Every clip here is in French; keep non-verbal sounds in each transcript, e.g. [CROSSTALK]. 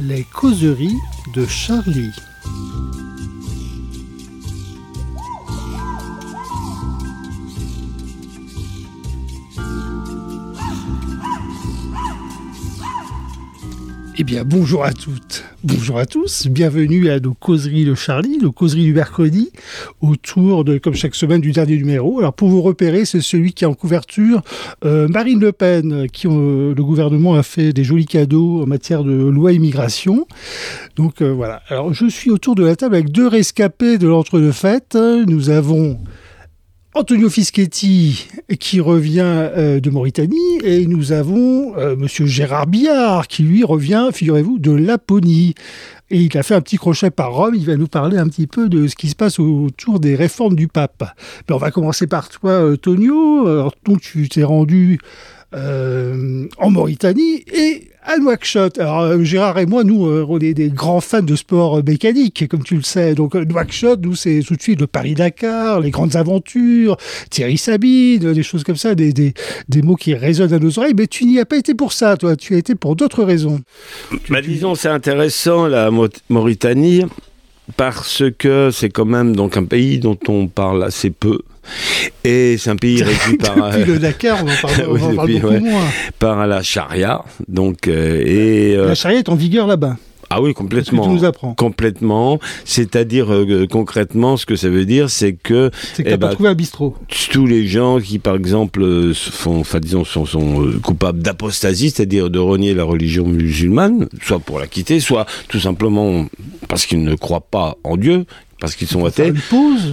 Les causeries de Charlie. Eh bien, bonjour à toutes, bonjour à tous, bienvenue à nos causeries de Charlie, nos causeries du mercredi, autour de, comme chaque semaine, du dernier numéro. Alors, pour vous repérer, c'est celui qui est en couverture euh, Marine Le Pen, qui euh, le gouvernement a fait des jolis cadeaux en matière de loi immigration. Donc euh, voilà. Alors, je suis autour de la table avec deux rescapés de l'entre-deux-fêtes. Nous avons Antonio Fischetti qui revient euh, de Mauritanie et nous avons euh, monsieur Gérard Billard qui lui revient, figurez-vous, de Laponie. Et il a fait un petit crochet par Rome, il va nous parler un petit peu de ce qui se passe autour des réformes du pape. Mais on va commencer par toi, euh, Tonio. Alors, donc tu t'es rendu en Mauritanie et à Nouakchott. Alors, euh, Gérard et moi, nous, euh, on est des grands fans de sport mécanique, comme tu le sais. Donc, euh, Nouakchott, nous, c'est tout de suite le Paris-Dakar, les grandes aventures, Thierry Sabine, des choses comme ça, des, des, des, mots qui résonnent à nos oreilles. Mais tu n'y as pas été pour ça, toi. Tu as été pour d'autres raisons. Bah, disons, c'est intéressant, la Mauritanie, parce que c'est quand même donc un pays dont on parle assez peu. Et c'est un pays [LAUGHS] régi par depuis le Dakar, on en parle, [LAUGHS] on en parle beaucoup ouais, moins. Par la charia, donc euh, et euh, la charia est en vigueur là-bas. Ah oui, complètement. Que tu nous apprends. Complètement. C'est-à-dire, euh, concrètement, ce que ça veut dire, c'est que. C'est que eh bah, pas trouvé un bistrot. Tous les gens qui, par exemple, euh, font, enfin, disons, sont, sont euh, coupables d'apostasie, c'est-à-dire de renier la religion musulmane, soit pour la quitter, soit tout simplement parce qu'ils ne croient pas en Dieu, parce qu'ils sont athées,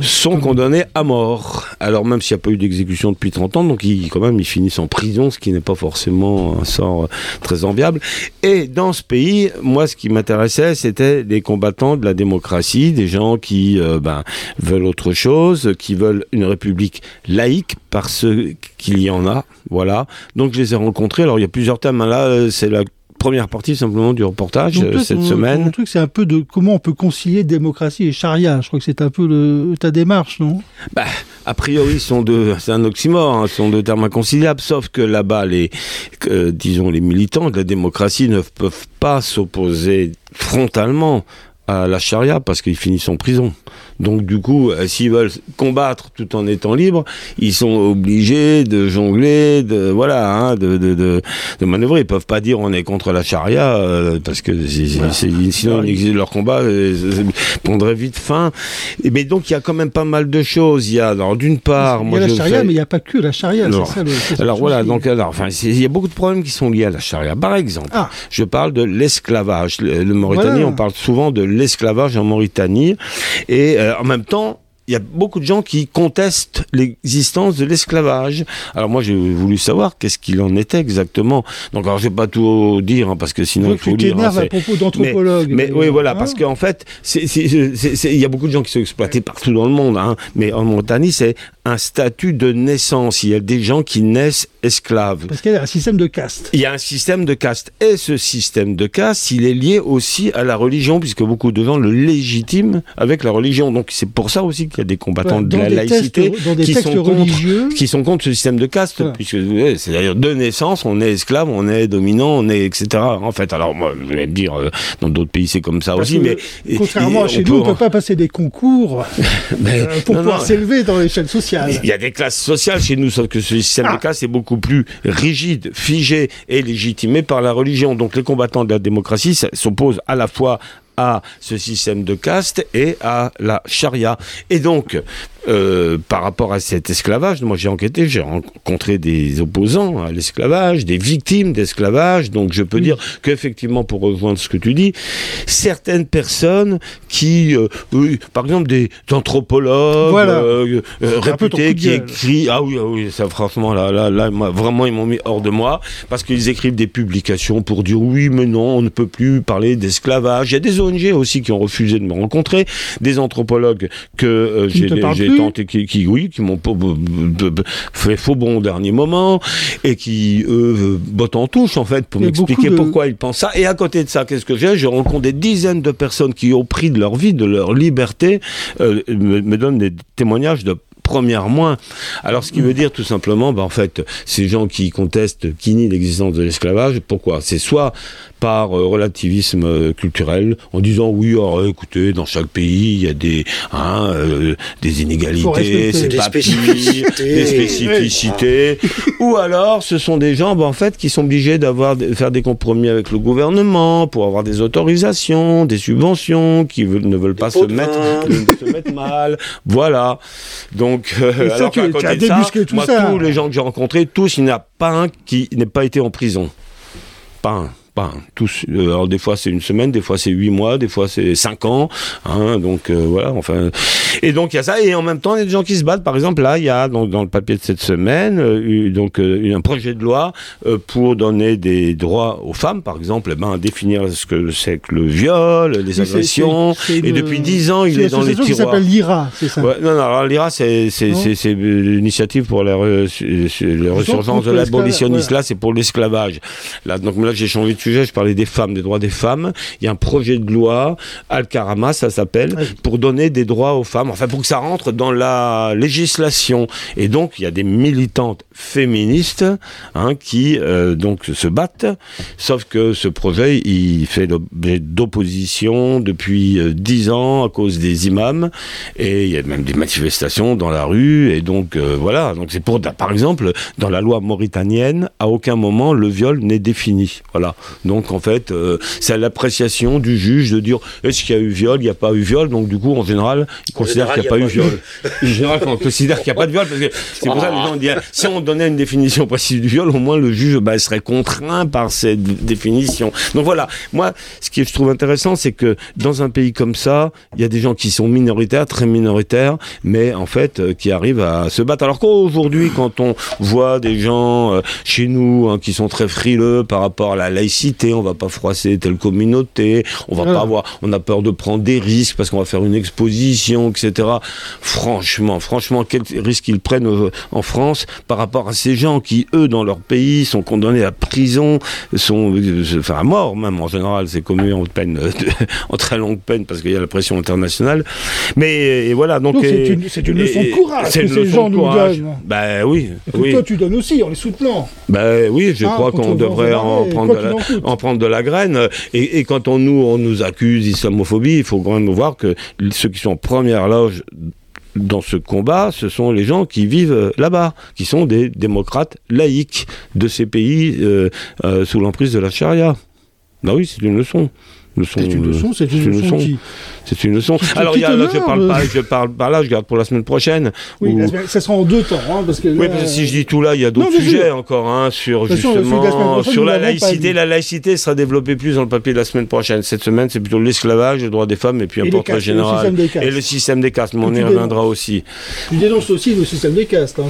sont condamnés à mort. Alors même s'il n'y a pas eu d'exécution depuis 30 ans, donc ils, quand même ils finissent en prison, ce qui n'est pas forcément un sort euh, très enviable. Et dans ce pays, moi ce qui m'intéressait, c'était des combattants de la démocratie, des gens qui euh, ben, veulent autre chose, qui veulent une république laïque, parce qu'il y en a, voilà. Donc je les ai rencontrés. Alors il y a plusieurs thèmes. Là, euh, c'est la première partie simplement du reportage euh, cette semaine. Mon truc, c'est un peu de comment on peut concilier démocratie et charia. Je crois que c'est un peu le, ta démarche, non? Bah, A priori, sont deux, c'est un oxymore, hein, ce sont deux termes inconciliables, sauf que là-bas, les, euh, disons, les militants de la démocratie ne peuvent pas s'opposer frontalement à la charia parce qu'ils finissent en prison. Donc du coup, euh, s'ils veulent combattre tout en étant libres, ils sont obligés de jongler, de voilà, hein, de, de, de, de, manœuvrer. Ils peuvent pas dire on est contre la charia euh, parce que sinon leur combat euh, prendrait vite fin. Et, mais donc il y a quand même pas mal de choses. Il y a alors d'une part, il y a la charia, mais il n'y a pas que la charia. Alors, ça, le, alors voilà, donc alors enfin il y a beaucoup de problèmes qui sont liés à la charia. Par exemple, ah. je parle de l'esclavage. Le, le Mauritanie, voilà. on parle souvent de l'esclavage en Mauritanie. Et euh, en même temps, il y a beaucoup de gens qui contestent l'existence de l'esclavage. Alors moi, j'ai voulu savoir qu'est-ce qu'il en était exactement. Donc alors, je vais pas tout dire hein, parce que sinon il faut lire. Hein, à propos d'anthropologue. Mais, mais, oui, voilà, hein parce qu'en fait, il y a beaucoup de gens qui sont exploités partout dans le monde. Hein, mais en Montanie, c'est un statut de naissance. Il y a des gens qui naissent esclaves. Parce qu'il y a un système de caste. Il y a un système de caste. Et ce système de caste, il est lié aussi à la religion, puisque beaucoup de gens le légitiment avec la religion. Donc c'est pour ça aussi qu'il y a des combattants ouais, de la laïcité qui, sont contre, qui sont contre ce système de caste, ouais. puisque c'est-à-dire de naissance, on est esclave, on est dominant, on est etc. En fait, alors moi, je vais me dire, euh, dans d'autres pays c'est comme ça Parce aussi, mais contrairement à chez nous, on ne peut pas passer des concours [LAUGHS] mais, euh, pour non, pouvoir s'élever dans l'échelle sociale. Il y a des classes sociales chez nous, sauf que ce système ah. de caste est beaucoup plus rigide, figé et légitimé par la religion. Donc les combattants de la démocratie s'opposent à la fois à ce système de caste et à la charia. Et donc, euh, par rapport à cet esclavage, moi j'ai enquêté, j'ai rencontré des opposants à l'esclavage, des victimes d'esclavage, donc je peux dire qu'effectivement, pour rejoindre ce que tu dis, certaines personnes qui, euh, oui, par exemple des anthropologues voilà. euh, réputés qui écrivent, ah oui, ah oui, ça franchement, là, là, là vraiment ils m'ont mis hors de moi, parce qu'ils écrivent des publications pour dire oui, mais non, on ne peut plus parler d'esclavage. Il y a des ONG aussi qui ont refusé de me rencontrer, des anthropologues que euh, tenté, qui, qui, oui, qui m'ont fait faux bon au dernier moment et qui bottent en touche en fait pour m'expliquer de... pourquoi ils pensent ça. Et à côté de ça, qu'est-ce que j'ai? Je rencontre des dizaines de personnes qui, au prix de leur vie, de leur liberté, euh, me, me donnent des témoignages de première moins. Alors, ce qui veut dire tout simplement, ben, en fait, ces gens qui contestent, qui nient l'existence de l'esclavage, pourquoi? C'est soit par euh, relativisme euh, culturel, en disant oui, oh, écoutez, dans chaque pays, il y a des, hein, euh, des inégalités, c'est pas pire, des spécificités. [LAUGHS] Ou alors, ce sont des gens, ben, en fait, qui sont obligés d'avoir faire des compromis avec le gouvernement pour avoir des autorisations, des subventions, qui ne veulent pas se mettre, se mettre mal. Voilà. Donc, alors qu'à côté de ça, moi, tous les gens que j'ai rencontrés, tous, il n'y a pas un qui n'ait pas été en prison. Pas un pas tous. Euh, alors des fois c'est une semaine, des fois c'est huit mois, des fois c'est cinq ans. Hein, donc euh, voilà, enfin. Et donc il y a ça. Et en même temps, il y a des gens qui se battent. Par exemple, là, il y a donc, dans le papier de cette semaine euh, donc un projet de loi pour donner des droits aux femmes, par exemple, eh ben, définir ce que c'est que le viol, les agressions. et depuis dix ans, il est, dans les tiroirs. qui s'appelle l'IRA, c'est ça ouais, Non, non. Alors l'IRA, c'est l'initiative pour la, ressurgence de l'abolitionniste. Là, c'est pour l'esclavage. Là, donc là, j'ai changé de je parlais des femmes, des droits des femmes. Il y a un projet de loi, Al-Karama, ça s'appelle, pour donner des droits aux femmes, enfin pour que ça rentre dans la législation. Et donc, il y a des militantes féministes hein, qui euh, donc se battent, sauf que ce projet, il fait l'objet d'opposition depuis euh, dix ans à cause des imams, et il y a même des manifestations dans la rue, et donc euh, voilà. Donc c'est pour, par exemple, dans la loi mauritanienne, à aucun moment le viol n'est défini. Voilà. Donc en fait, euh, c'est à l'appréciation du juge de dire est-ce qu'il y a eu viol, il n'y a pas eu viol? Donc du coup, en général, il considère qu'il n'y a, pas eu viol. en général, on considère qu'il n'y a pas de viol, parce que c'est pour ça que les gens disent si on donnait une définition précise du viol, au moins le juge bah, serait contraint par cette définition. Donc voilà, moi, ce que je trouve intéressant, c'est que dans un pays comme ça, il y a des gens qui sont minoritaires, très minoritaires, mais en fait, euh, qui arrivent à se battre. Alors qu'aujourd'hui, quand on voit des gens euh, chez nous hein, qui sont très frileux par rapport à la laïcité, on va pas froisser telle communauté, on va pas avoir, on a peur de prendre des risques parce qu'on va faire une exposition, etc. Franchement, franchement, quel risque ils prennent euh, en France par rapport à ces gens qui, eux, dans leur pays, sont condamnés à prison, sont, euh, enfin à mort même en général, c'est commis en peine, [LAUGHS] en très longue peine parce qu'il y a la pression internationale. Mais et voilà, donc c'est une, leçon de courage que ces gens nous donnent. Ben oui, oui. Toi, tu donnes aussi en les soutenant. Ben oui, je hein, crois qu'on devrait en prendre la, en prendre de la graine. Et, quand on nous, on nous accuse d'islamophobie, il faut quand même voir que ceux qui sont en première loge dans ce combat, ce sont les gens qui vivent là-bas, qui sont des démocrates laïcs de ces pays euh, euh, sous l'emprise de la charia. Ben oui, c'est une leçon. C'est une leçon, c'est une, leçon, C'est une leçon. Alors, il y a, là, je parle pas, je parle pas là, je garde pour la semaine prochaine. Oui, ça sera en deux temps, hein, parce que. oui, parce que si je dis tout là, il y a d'autres sujets encore, hein, sur justement, sur la laïcité. La laïcité sera développée plus dans le papier de la semaine prochaine. Cette semaine, c'est plutôt l'esclavage, le droit des femmes, et puis un portrait général. Et le système des castes, mais on y reviendra aussi. Tu dénonces aussi le système des castes, hein,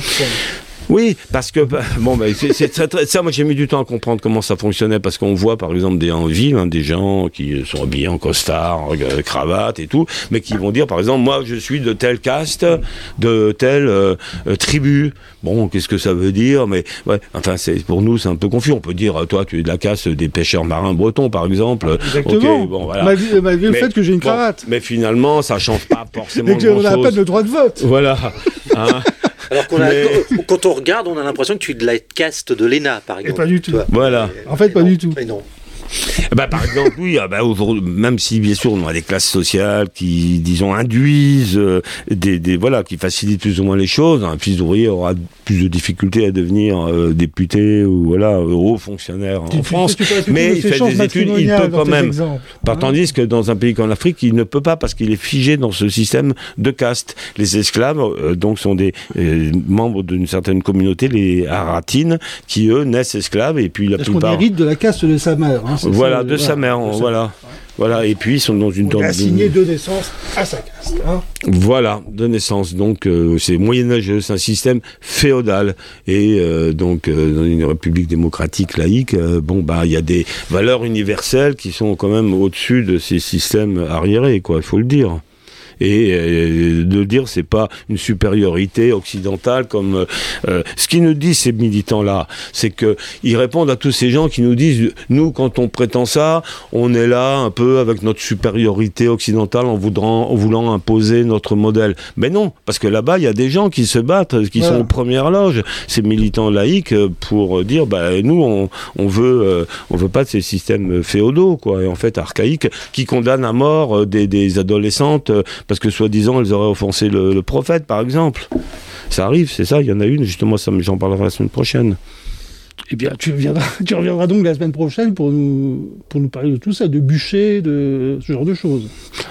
oui, parce que bah, [LAUGHS] bon, bah, c'est ça. Moi, j'ai mis du temps à comprendre comment ça fonctionnait parce qu'on voit, par exemple, des en ville, hein, des gens qui sont habillés en costard, en euh, cravate et tout, mais qui vont dire, par exemple, moi, je suis de telle caste, de telle euh, euh, tribu. Bon, qu'est-ce que ça veut dire? Mais ouais, enfin, c'est pour nous, c'est un peu confus. On peut dire, toi, tu es de la caste des pêcheurs marins bretons, par exemple. Exactement. bon, voilà. malgré, malgré le fait que j'ai une cravate. Mais finalement, ça change pas [LAUGHS] forcément. Et qu'on a à peine le droit de vote. Voilà. [LAUGHS] Hein alors qu'on quand on regarde, on a l'impression que tu es de la caste de l'ENA, par exemple. Et pas du tout. Voilà. En fait, pas du tout. non. Bah, par exemple, oui, ah bah, même si bien sûr on a des classes sociales qui, disons, induisent euh, des, des, voilà, qui facilitent plus ou moins les choses. Un fils d'ouvrier aura plus de difficultés à devenir euh, député ou voilà haut fonctionnaire en France, mais il fait des études, il peut quand même. Par hein tandis que dans un pays comme l'Afrique, il ne peut pas parce qu'il est figé dans ce système de caste. Les esclaves, euh, donc, sont des membres d'une certaine communauté, les Haratines, qui eux naissent esclaves et puis la plupart. hérite de la caste de sa mère. Hein, voilà, de sa mère, voilà. Voilà, et puis ils sont dans une... Il a assigné de naissance à sa caste. Hein. voilà, de naissance. Donc euh, c'est moyenâgeux, c'est un système féodal. Et euh, donc euh, dans une république démocratique laïque, bon bah il y a des valeurs universelles qui sont quand même au-dessus de ces systèmes arriérés, quoi, il faut le dire. Et euh, de dire c'est pas une supériorité occidentale comme euh, euh, ce qu'ils nous disent ces militants là, c'est que ils répondent à tous ces gens qui nous disent nous quand on prétend ça, on est là un peu avec notre supériorité occidentale en voulant, en voulant imposer notre modèle. Mais non, parce que là-bas il y a des gens qui se battent, qui sont aux premières loges, ces militants laïcs pour dire bah nous on, on veut on veut pas de ces systèmes féodaux quoi et en fait archaïques qui condamnent à mort des, des adolescentes parce que soi-disant elles auraient offensé le, le prophète, par exemple. Ça arrive, c'est ça, il y en a une, justement, ça, j'en parlerai la semaine prochaine. Eh bien, tu reviendras, [LAUGHS] tu reviendras donc la semaine prochaine pour nous, pour nous parler de tout ça, de bûcher, de ce genre de choses.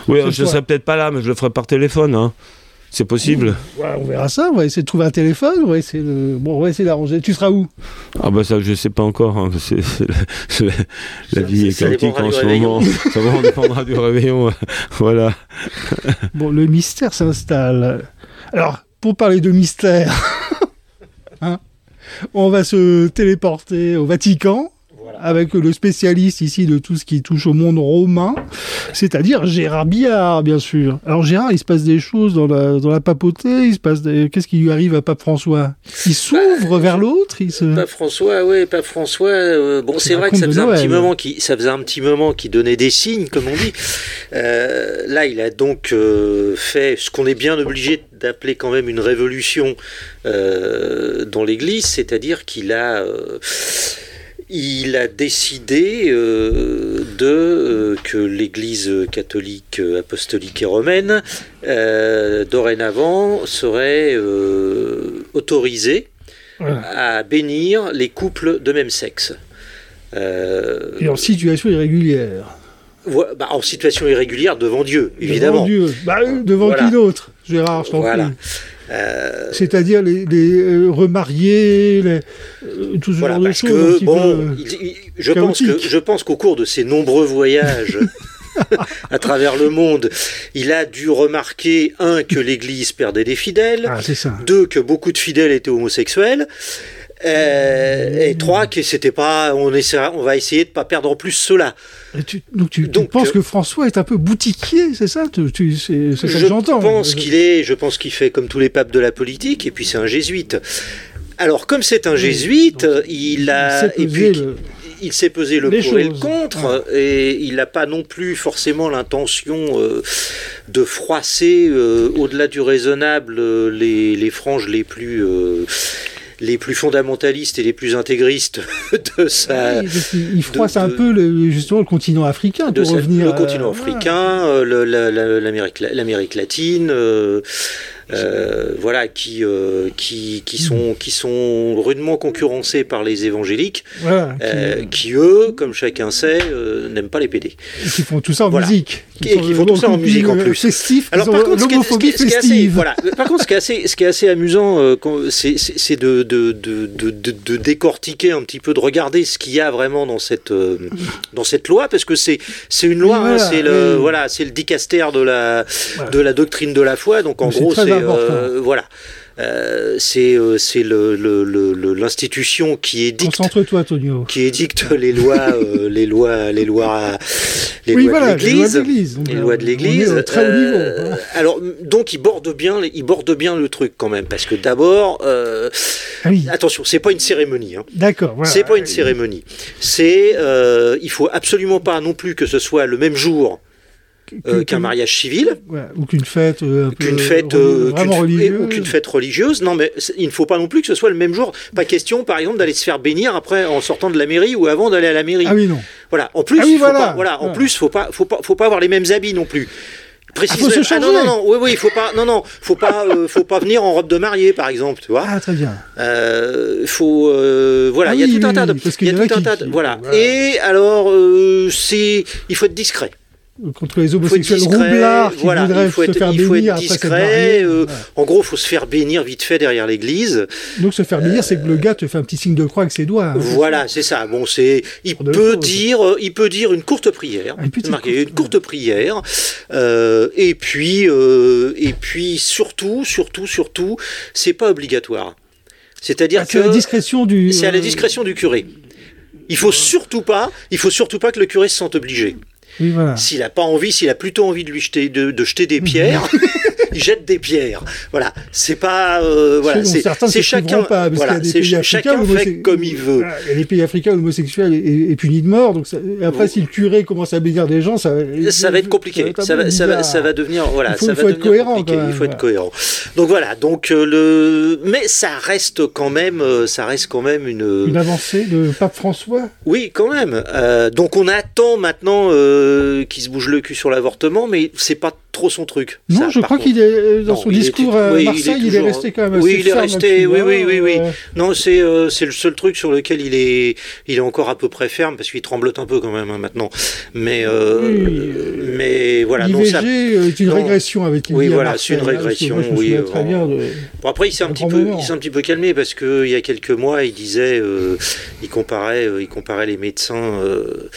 Oui, je ne serai peut-être pas là, mais je le ferai par téléphone. Hein. C'est possible. Ouais, on verra ça, on va essayer de trouver un téléphone, on va essayer de, bon, on va essayer d'arranger. Tu seras où? Ah bah ça, je sais pas encore. hein. C'est- c'est- la, la vie est chaotique en ce moment. Ça va, on dépendra du réveillon. [LAUGHS] voilà. Bon, le mystère s'installe. Alors, pour parler de mystère, [LAUGHS] hein, on va se téléporter au Vatican avec le spécialiste ici de tout ce qui touche au monde romain, c'est-à-dire Gérard Billard, bien sûr. Alors Gérard, il se passe des choses dans la, dans la papauté, il se passe des... Qu'est-ce qui lui arrive à Pape François? Il s'ouvre vers l'autre, il se... Pape François, ouais, Pape François. euh, bon, C'est vrai que ça faisait un petit moment qui, ça faisait un petit moment qu'il donnait des signes, comme on dit. Euh, là, il a donc euh, fait ce qu'on est bien obligé d'appeler quand même une révolution dans l'Église, c'est-à-dire qu'il a il a décidé euh, de euh, que l'Église catholique euh, apostolique et romaine euh, dorénavant serait autorisée Voilà. à bénir les couples de même sexe. Et en situation irrégulière. bah, en situation irrégulière devant Dieu, évidemment. Devant Dieu. Bah, devant Voilà. qui d'autre Gérard, je t'en Voilà. prie? Euh, C'est-à-dire les, les, euh, remariés, les, euh, tout ce voilà, genre de choses. que bon, il- je pense que chaotique. je pense qu'au cours de ses nombreux voyages [LAUGHS] à travers le monde, il a dû remarquer un que l'Église perdait des fidèles, Ah, ça. deux que beaucoup de fidèles étaient homosexuels. Euh, et trois que c'était pas on on va essayer de pas perdre en plus cela tu- donc tu, tu Donc, penses euh, que François est un peu boutiquier, c'est ça? Tu, tu- C'est ça que Je j'entends. pense qu'il est, je pense qu'il fait comme tous les papes de la politique, et puis c'est un jésuite. Alors, comme c'est un jésuite, donc, il a, sait et puis, le- il sait peser le les pour et le contre, et il n'a pas non plus forcément l'intention euh, de froisser euh, au-delà du raisonnable euh, les, les franges les plus euh, les plus fondamentalistes et les plus intégristes [LAUGHS] de sa Oui, il froisse de- un de- peu le, justement le continent africain de pour sa- revenir. le à- continent africain, euh, le- la- la- l'Amérique la- l'Amérique latine, euh, euh, voilà, qui, euh, qui, qui, sont, qui sont rudement concurrencés par les évangéliques, Voilà, qui, euh, qui eux, comme chacun sait, n'aiment pas les PD. qui font tout ça en voilà. musique. Et qui font tout ça en musique, en plus. Festif, Alors par ont contre, ce qui est, ce qui est- qui assez, voilà. Par contre, ce qui est assez, ce qui est assez amusant, euh, c'est de, de, de, de, décortiquer un petit peu, de regarder ce qu'il y a vraiment dans cette, euh, dans cette loi, parce que c'est c'est une loi, Oui, hein, voilà, c'est le voilà, c'est le dicaster de la Voilà. de la doctrine de la foi. Donc en gros, c'est euh, voilà. Euh, c'est euh, c'est le- le- le- l'institution qui édicte qui édicte les lois euh, les lois les lois les oui, lois voilà, de l'Église les lois de l'Église. Euh, voilà. Alors, donc, il borde bien, il borde bien le truc quand même, parce que d'abord, euh, Ah oui, attention, c'est pas une cérémonie. Hein. d'accord. voilà. C'est pas une cérémonie. C'est, euh, il faut absolument pas non plus que ce soit le même jour Euh, qu'un mariage civil, voilà, ou qu'une fête euh, qu'une fête, euh, religieuse. ou qu'une fête religieuse. Non, mais il ne faut pas non plus que ce soit le même jour. Pas question, par exemple, d'aller se faire bénir après en sortant de la mairie ou avant d'aller à la mairie. Ah oui, non. Voilà. En plus, Ah oui, il faut voilà. pas, voilà. En Voilà. plus, faut pas, faut pas, faut pas avoir les mêmes habits non plus. Précisément. faut se non, non, changer. non, oui, oui, il faut pas, non, non, faut pas, euh, faut pas venir en robe de mariée, par exemple, tu vois. Ah, très bien. Euh, faut, euh, voilà, Ah il y a oui, tout un tas de, il y a tout un qui- tas de, voilà. voilà. Et alors, c'est, il faut être discret. Contre les Il homosexuels discret, roublards qui voilà, voudraient il faut se être, faire il faut bénir être discret. euh. En gros, faut se faire bénir vite fait derrière l'église. Donc se faire bénir, c'est que le gars te fait un petit signe de croix avec ses doigts. hein. Voilà, c'est ça. Bon, c'est, il peut dire, euh, il peut dire une courte prière. Ah, C'est marqué, courte, une courte prière. Euh, et puis, euh, et puis surtout, surtout, surtout, c'est pas obligatoire. C'est-à-dire Ah, que c'est à la discrétion du. c'est à la euh, discrétion du curé. Il faut surtout pas, il faut surtout pas que le curé se sente obligé. Oui, voilà. S'il n'a pas envie, s'il a plutôt envie de lui jeter, de, de jeter des [LAUGHS] pierres, il jette des pierres. Voilà, c'est pas, euh, voilà, c'est chacun, pas, parce voilà, y a des chacun fait comme il veut. Ah, Il y a des pays africains où l'homosexuel est, est puni de mort, donc ça- après, Oh. si le curé commence à bénir des gens, ça, Ça va être compliqué. Ça va, ça va, ça va devenir, voilà, Il faut- ça il va être devenir cohérent, compliqué. quand même, il faut être voilà. cohérent. Donc voilà. Donc euh, le, mais ça reste quand même, euh, ça reste quand même une. Une avancée de Pape François? Oui, quand même. Euh, donc on attend maintenant euh, qu'il se bouge le cul sur l'avortement, mais c'est pas trop son truc. Non, ça, je crois qu'il est dans Non, son discours à oui, il est Marseille, il est, resté quand même oui, il est resté- oui, oui, oui, oui. euh, Non, c'est euh, c'est le seul truc sur lequel il est il est encore à peu près ferme parce qu'il tremblote un peu quand même hein, maintenant. Mais euh, Oui. mais voilà. Non, L'IVG ça... est une non. régression avec Oui, dit à voilà, c'est une hein, régression, oui, euh, très bien de... Bon, après, il s'est un, petit peu, moment. il s'est un petit peu calmé parce que il y a quelques mois, il disait, euh, il comparait, euh, il comparait les médecins, euh,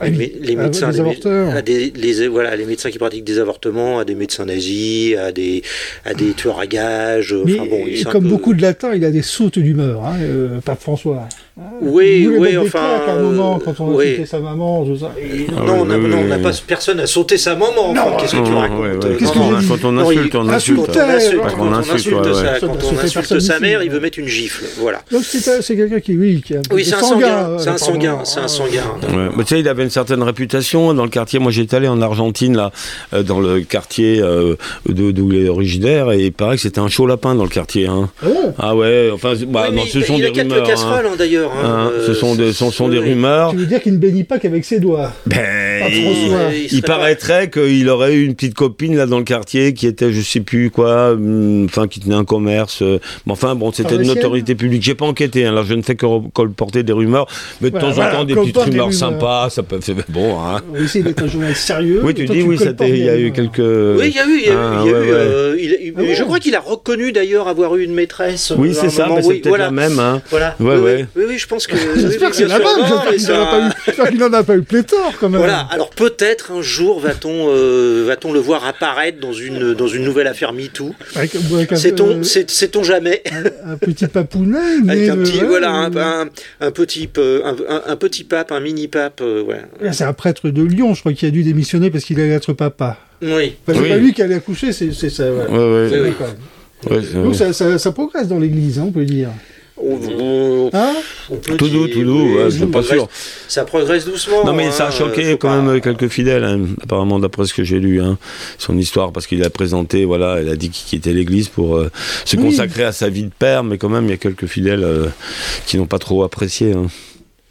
Ah, les, médecins, à des, les, voilà, les médecins qui pratiquent des avortements, à des médecins nazis, à des, à des tueurs à gages. Mais Enfin bon, comme peu- beaucoup de latins, il a des sautes d'humeur, hein, euh, Pape François. Hein, Oui, oui, enfin, à un moment quand on a oui. cité sa maman, tout ça. Et- Ah non, on oui, on n'a oui. pas personne à sauter sa maman. Enfin, Non, qu'est-ce que tu racontes. Euh, Quand que on- insulte, on insulte. Quand on insulte, sa, mère, il veut mettre une gifle. Voilà. Donc c'est un- c'est quelqu'un qui, oui, qui a Oui, c'est un sanguins, sanguin. euh, C'est un sanguin. C'est un sanguin. Tu sais, il avait une certaine réputation dans le quartier. Moi, j'étais allé en Argentine, là, euh, dans le quartier euh, d'où il est originaire, et il paraît que c'était un chaud lapin dans le quartier. Hein. Ah Ah ouais, enfin, bah, non, ce il- sont il des a quelques rumeurs. hein. casseroles hein, d'ailleurs. Hein, euh, ce sont des, ce sont des oui. rumeurs. Tu veux dire qu'il ne bénit pas qu'avec ses doigts? Ben, il, François. il il serait pas- paraîtrait qu'il aurait eu une petite copine là dans le quartier qui était, je sais plus quoi, hum, enfin qui tenait un commerce. euh, mais enfin bon, c'était une autorité publique. J'ai pas enquêté. Hein, là, je ne fais que colporter des rumeurs, mais de Voilà, temps en temps des petites rumeurs rumeurs. sympas. Ça peut faire bon. Hein. On va essayer d'être un journal sérieux. Oui, tu dis oui, il y a eu rumeurs. Oui, il y a eu, il y a eu, Ah, il y a ouais, eu, ouais. euh, il- il- Ah bon je crois qu'il a reconnu d'ailleurs avoir eu une maîtresse. Oui, euh, c'est ça. c'est Oui, peut-être voilà. la même. Hein. Voilà. Ouais, oui, oui, ouais. oui, oui, je pense que. [LAUGHS] J'espère oui, que c'est bien la sûr. même. Non, mais J'espère qu'il n'en a pas eu- j'espère qu'il n'en a pas eu pléthore quand même. Voilà. Alors peut-être un jour va-t-on euh, va-t-on le voir apparaître dans une dans une nouvelle affaire MeToo. Sait-on euh, sait- sait-on jamais. un, un petit papounet. Avec un petit euh, voilà un, euh, un, un petit un, un- un petit pape un mini pape euh, voilà. Là, c'est un prêtre de Lyon, je crois, qui a dû démissionner parce qu'il allait être papa. Oui. Enfin, c'est Oui. pas lui qui allait accoucher, c'est ça. voilà. Ouais, vrai, quand même. Ouais, c'est- Donc ça, ça, ça progresse dans l'église, hein, on peut dire. On, Hein on peut Tout doux, tout doux, ouais, ça c'est pas progresse- sûr. Ça progresse doucement. Non mais ça a hein, choqué quand pas- même quelques fidèles, hein, apparemment d'après ce que j'ai lu, hein, son histoire, parce qu'il a présenté, voilà, il a dit qu'il quittait l'église pour euh, se Oui. consacrer à sa vie de père, mais quand même il y a quelques fidèles euh, qui n'ont pas trop apprécié.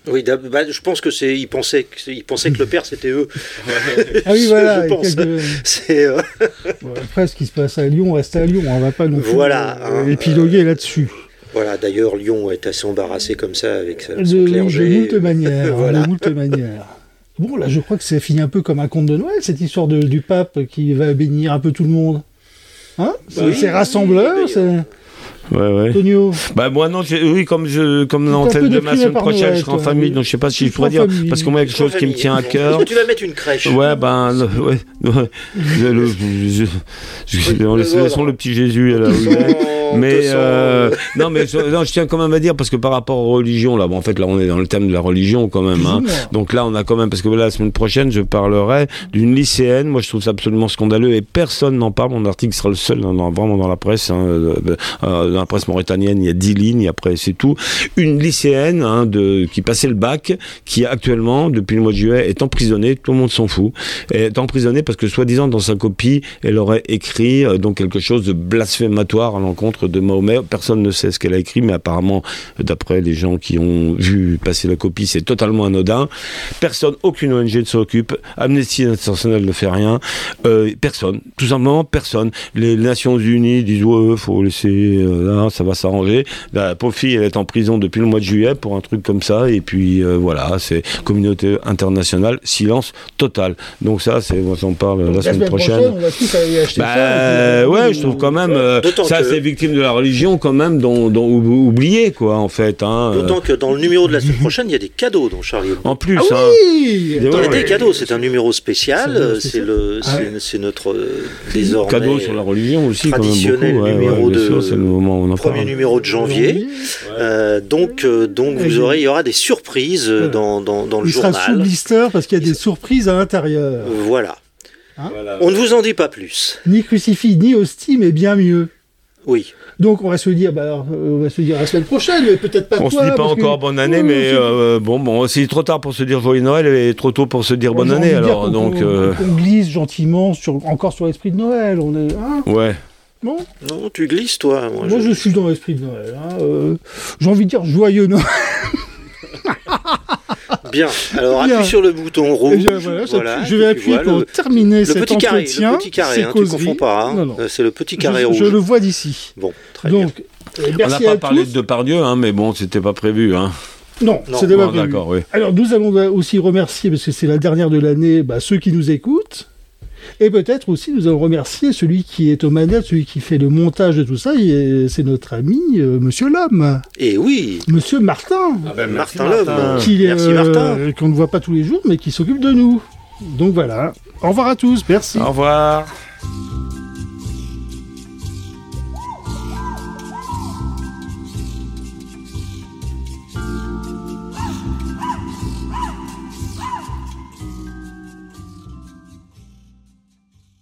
Hein. Oui, bah, je pense que c'est. Ils pensaient que, ils pensaient que le père c'était eux. [LAUGHS] Ah oui, voilà. [LAUGHS] Je pense. quelques- [LAUGHS] C'est. euh, Bon, après, ce qui se passe à Lyon reste à Lyon. On va pas non plus Voilà, euh, hein, épiloguer là-dessus. Voilà. D'ailleurs, Lyon est assez embarrassé comme ça avec sa, De, son de moult manières. Voilà. De moult manières. Bon, là, je crois que c'est fini un peu comme un conte de Noël, cette histoire de- du pape qui va bénir un peu tout le monde. Hein? C'est Oui, c'est rassembleur, oui, c'est... Ouais, ouais. Tonio Bah moi non, j'ai- oui comme je comme tel de ma semaine prochaine, je serai en famille, donc je sais pas si je pourrais dire famille. parce que moi il y a quelque chose qui me tient à cœur. Tu vas mettre une crèche? Ouais, ben, le- ouais, ouais. Je- le- je- je- je- on laisse- voilà. laissons le petit Jésus là est. Mais euh, non, mais je, non, je tiens quand même à dire parce que par rapport aux religions là, bon, en fait là on est dans le thème de la religion quand même. Hein. Donc là on a quand même parce que la semaine prochaine je parlerai d'une lycéenne. Moi je trouve ça absolument scandaleux et personne n'en parle. Mon article sera le seul dans- dans- vraiment dans la presse, hein, euh, euh, la presse mauritanienne. Il y a dix lignes. Après c'est tout. Une lycéenne hein, qui passait le bac, qui actuellement depuis le mois de juillet est emprisonnée. Tout le monde s'en fout. Est emprisonnée parce que soi-disant dans sa copie elle aurait écrit euh, donc quelque chose de blasphématoire à l'encontre de Mahomet. Personne ne sait ce qu'elle a écrit, mais apparemment, euh, d'après les gens qui ont vu passer la copie, c'est totalement anodin. Personne, aucune ONG ne s'occupe. Amnesty International ne fait rien. Euh, personne, tout simplement personne. Les Nations Unies disent ouais, faut laisser là, ça va s'arranger. La pauvre fille, elle est en prison depuis le mois de juillet pour un truc comme ça, et puis euh, voilà, c'est communauté internationale, silence total. Donc ça, c'est, j'en parle la, La semaine prochaine. on va tous aller acheter Bah, ça. puis, ouais, euh, je trouve quand même euh, D'autant ça que- c'est victime de la religion quand même dont, dont ou- oublié quoi en fait hein, euh, D'autant que dans le numéro de la semaine prochaine, il y a des cadeaux dans Charlie en plus Ah hein. oui Des- Il y a ouais, des ouais. cadeaux, c'est un numéro spécial, C'est euh, Ah ouais. notre euh, désormais cadeau sur la religion aussi quand même traditionnel beaucoup ouais, numéro de- sûr, c'est le moment moment où on en Premier parle. numéro de janvier. Euh, donc, euh, donc vous il- aurez, il y aura des surprises euh, dans, dans, dans le Il sera sous journal. blister parce qu'il y a des surprises à l'intérieur. Voilà. Voilà. On ne vous en dit pas plus. Ni crucifix, ni hostie, mais bien mieux. Oui. Donc on va se dire, bah, alors, on va se dire la semaine prochaine, mais peut-être pas On se toi, dit pas que- encore bonne année, Oui, mais oui, euh, bon, bon, c'est trop tard pour se dire joyeux Noël et trop tôt pour se dire bonne année. Alors donc, euh, qu'on glisse gentiment sur, encore sur l'esprit de Noël. On est, hein, ouais. Non, tu glisses, toi. Moi, moi je- je suis dans l'esprit de Noël. hein, euh, j'ai envie de dire joyeux Noël. [LAUGHS] Bien. Alors, Bien. appuie sur le bouton rouge. Et je, voilà, vais appuyer pour le, terminer le cet petit carré. entretien. Le petit carré, hein, tu causeries. confonds pas. hein. Euh, C'est le petit carré je, rouge. je le vois d'ici. Bon, très bien. Donc, euh, On n'a pas à parlé tous. de Depardieu, hein, mais bon, c'était pas prévu. Hein. Non, Non, c'était pas Bon, prévu. Oui. Alors, nous allons aussi remercier, parce que c'est la dernière de l'année, bah, ceux qui nous écoutent. Et peut-être aussi, nous allons remercier celui qui est aux manettes, celui qui fait le montage de tout ça. et C'est notre ami, euh, Monsieur L'Homme, Et oui, Monsieur Martin, Martin Lhomme. qui, Merci, euh, Martin. qu'on ne voit pas tous les jours, mais qui s'occupe de nous. Donc voilà. Au revoir à tous. Merci. Au revoir.